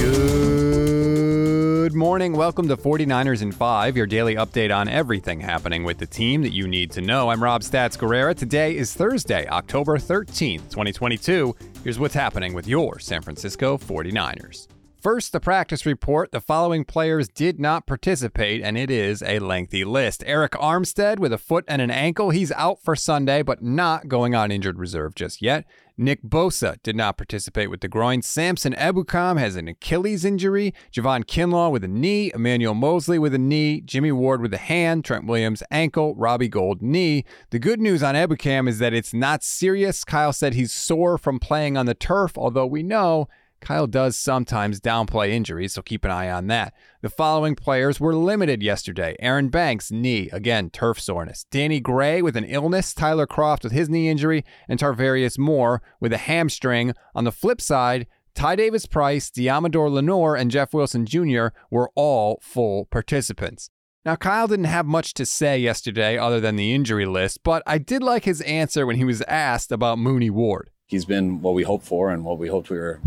Good morning. Welcome to 49ers in 5, your daily update on everything happening with the team that you need to know. I'm Rob Stats Guerrera. Today is Thursday, October 13th, 2022. Here's what's happening with your San Francisco 49ers. First, the practice report. The following players did not participate, and it is a lengthy list. Arik Armstead with a foot and an ankle. He's out for Sunday, but not going on injured reserve just yet. Nick Bosa did not participate with the groin. Samson Ebukam has an Achilles injury. Javon Kinlaw with a knee. Emmanuel Moseley with a knee. Jimmy Ward with a hand. Trent Williams ankle. Robbie Gould knee. The good news on Ebukam is that it's not serious. Kyle said he's sore from playing on the turf, although we know Kyle does sometimes downplay injuries, so keep an eye on that. The following players were limited yesterday Aaron Banks, knee, again, turf soreness. Danny Gray with an illness, Tyler Kroft with his knee injury, and Tarvarius Moore with a hamstring. On the flip side, Ty Davis Price, Deommodore Lenoir, and Jeff Wilson Jr. were all full participants. Now, Kyle didn't have much to say yesterday other than the injury list, but I did like his answer when he was asked about Mooney Ward. He's been what we hoped for and what we hoped we were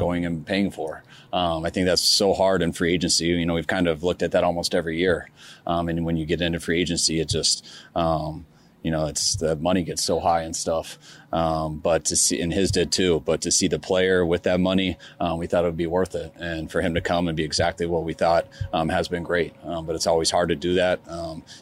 going and paying for. Um, I think that's so hard in free agency. You know, we've kind of looked at that almost every year. Um, and when you get into free agency, it just, um, you know, it's the money gets so high and stuff. Um, but to see, and his did too, but to see the player with that money, um, we thought it would be worth it. And for him to come and be exactly what we thought um, has been great. But it's always hard to do that.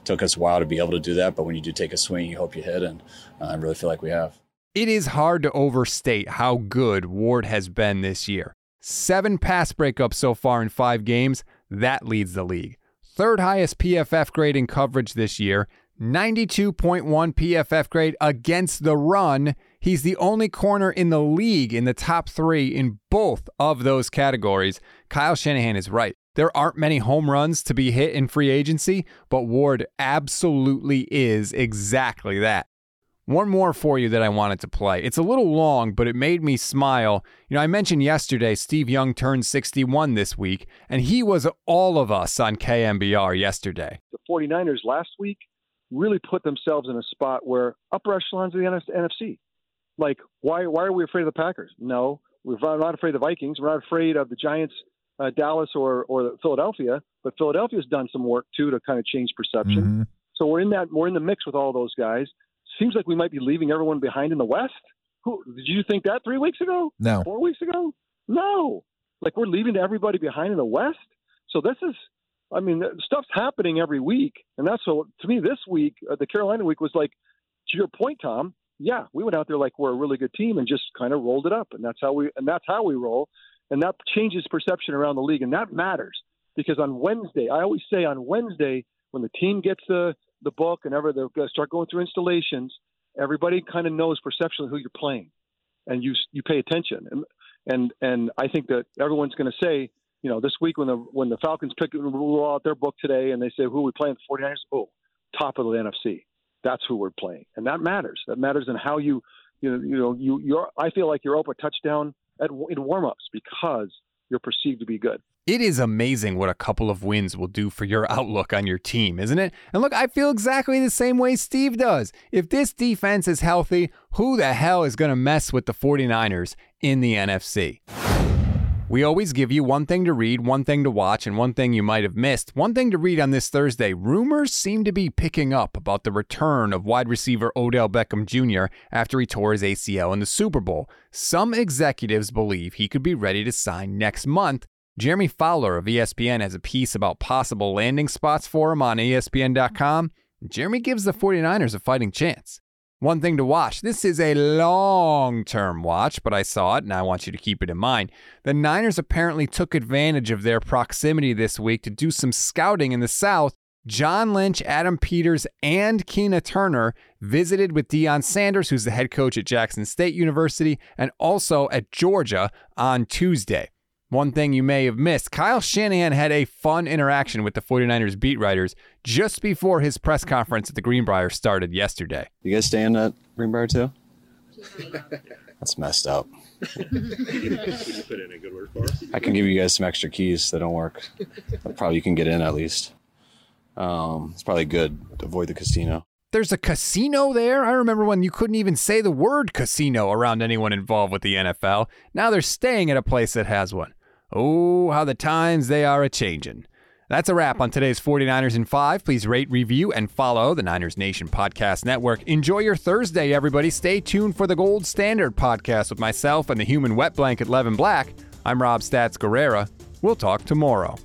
Took us a while to be able to do that. But when you do take a swing, you hope you hit. And uh, I really feel like we have. It is hard to overstate how good Ward has been this year. Seven pass breakups so far in five games. That leads the league. Third highest PFF grade in coverage this year. 92.1 PFF grade against the run. He's the only corner in the league in the top three in both of those categories. Kyle Shanahan is right. There aren't many home runs to be hit in free agency, but Ward absolutely is exactly that. One more for you that I wanted to play. It's a little long, but it made me smile. You know, I mentioned yesterday Steve Young turned 61 this week, and he was all of us on KNBR yesterday. The 49ers last week really put themselves in a spot where upper echelons of the NFC. Like, why why are we afraid of the Packers? No, we're not afraid of the Vikings. We're not afraid of the Giants, uh, Dallas, or or Philadelphia. But Philadelphia's done some work too to kind of change perception. Mm-hmm. So we're in that we're in the mix with all those guys seems like we might be leaving everyone behind in the West. Who did you think that three weeks ago? No. Four weeks ago? No. Like we're leaving everybody behind in the West. So this is, I mean, stuff's happening every week, and that's so. To me, this week, uh, the Carolina week was like, to your point, Tom. Yeah, we went out there like we're a really good team and just kind of rolled it up, and that's how we and that's how we roll, and that changes perception around the league, and that matters because on Wednesday, I always say on Wednesday when the team gets the the book and ever they're going to start going through installations, everybody kind of knows perceptually who you're playing, and you you pay attention. And and and I think that everyone's going to say, you know, this week when the when the Falcons pick roll out their book today and they say who are we playing the 49ers, oh, top of the NFC. That's who we're playing, and that matters. That matters in how you you know you know you you're. I feel like you're up a touchdown at in warmups because you're perceived to be good. It is amazing what a couple of wins will do for your outlook on your team, isn't it? And look, I feel exactly the same way Steve does. If this defense is healthy, who the hell is going to mess with the 49ers in the NFC? We always give you one thing to read, one thing to watch, and one thing you might have missed. One thing to read on this Thursday rumors seem to be picking up about the return of wide receiver Odell Beckham Jr. after he tore his ACL in the Super Bowl. Some executives believe he could be ready to sign next month, Jeremy Fowler of ESPN has a piece about possible landing spots for him on ESPN.com. Jeremy gives the 49ers a fighting chance. One thing to watch. This is a long term watch, but I saw it and I want you to keep it in mind. The Niners apparently took advantage of their proximity this week to do some scouting in the South. John Lynch, Adam Peters, and Keena Turner visited with Deion Sanders, who's the head coach at Jackson State University, and also at Georgia on Tuesday. One thing you may have missed Kyle Shanahan had a fun interaction with the 49ers beat writers just before his press conference at the Greenbrier started yesterday. You guys staying at Greenbrier too? That's messed up. Can you put in a good word for us? I can give you guys some extra keys that don't work. Probably you can get in at least. Um, it's probably good to avoid the casino. There's a casino there? I remember when you couldn't even say the word casino around anyone involved with the NFL. Now they're staying at a place that has one. Oh, how the times they are a changin'. That's a wrap on today's 49ers in 5. Please rate, review, and follow the Niners Nation Podcast Network. Enjoy your Thursday, everybody. Stay tuned for the Gold Standard podcast with myself and the human wet blanket, Levin Black. I'm Rob Stats Guerrera. We'll talk tomorrow.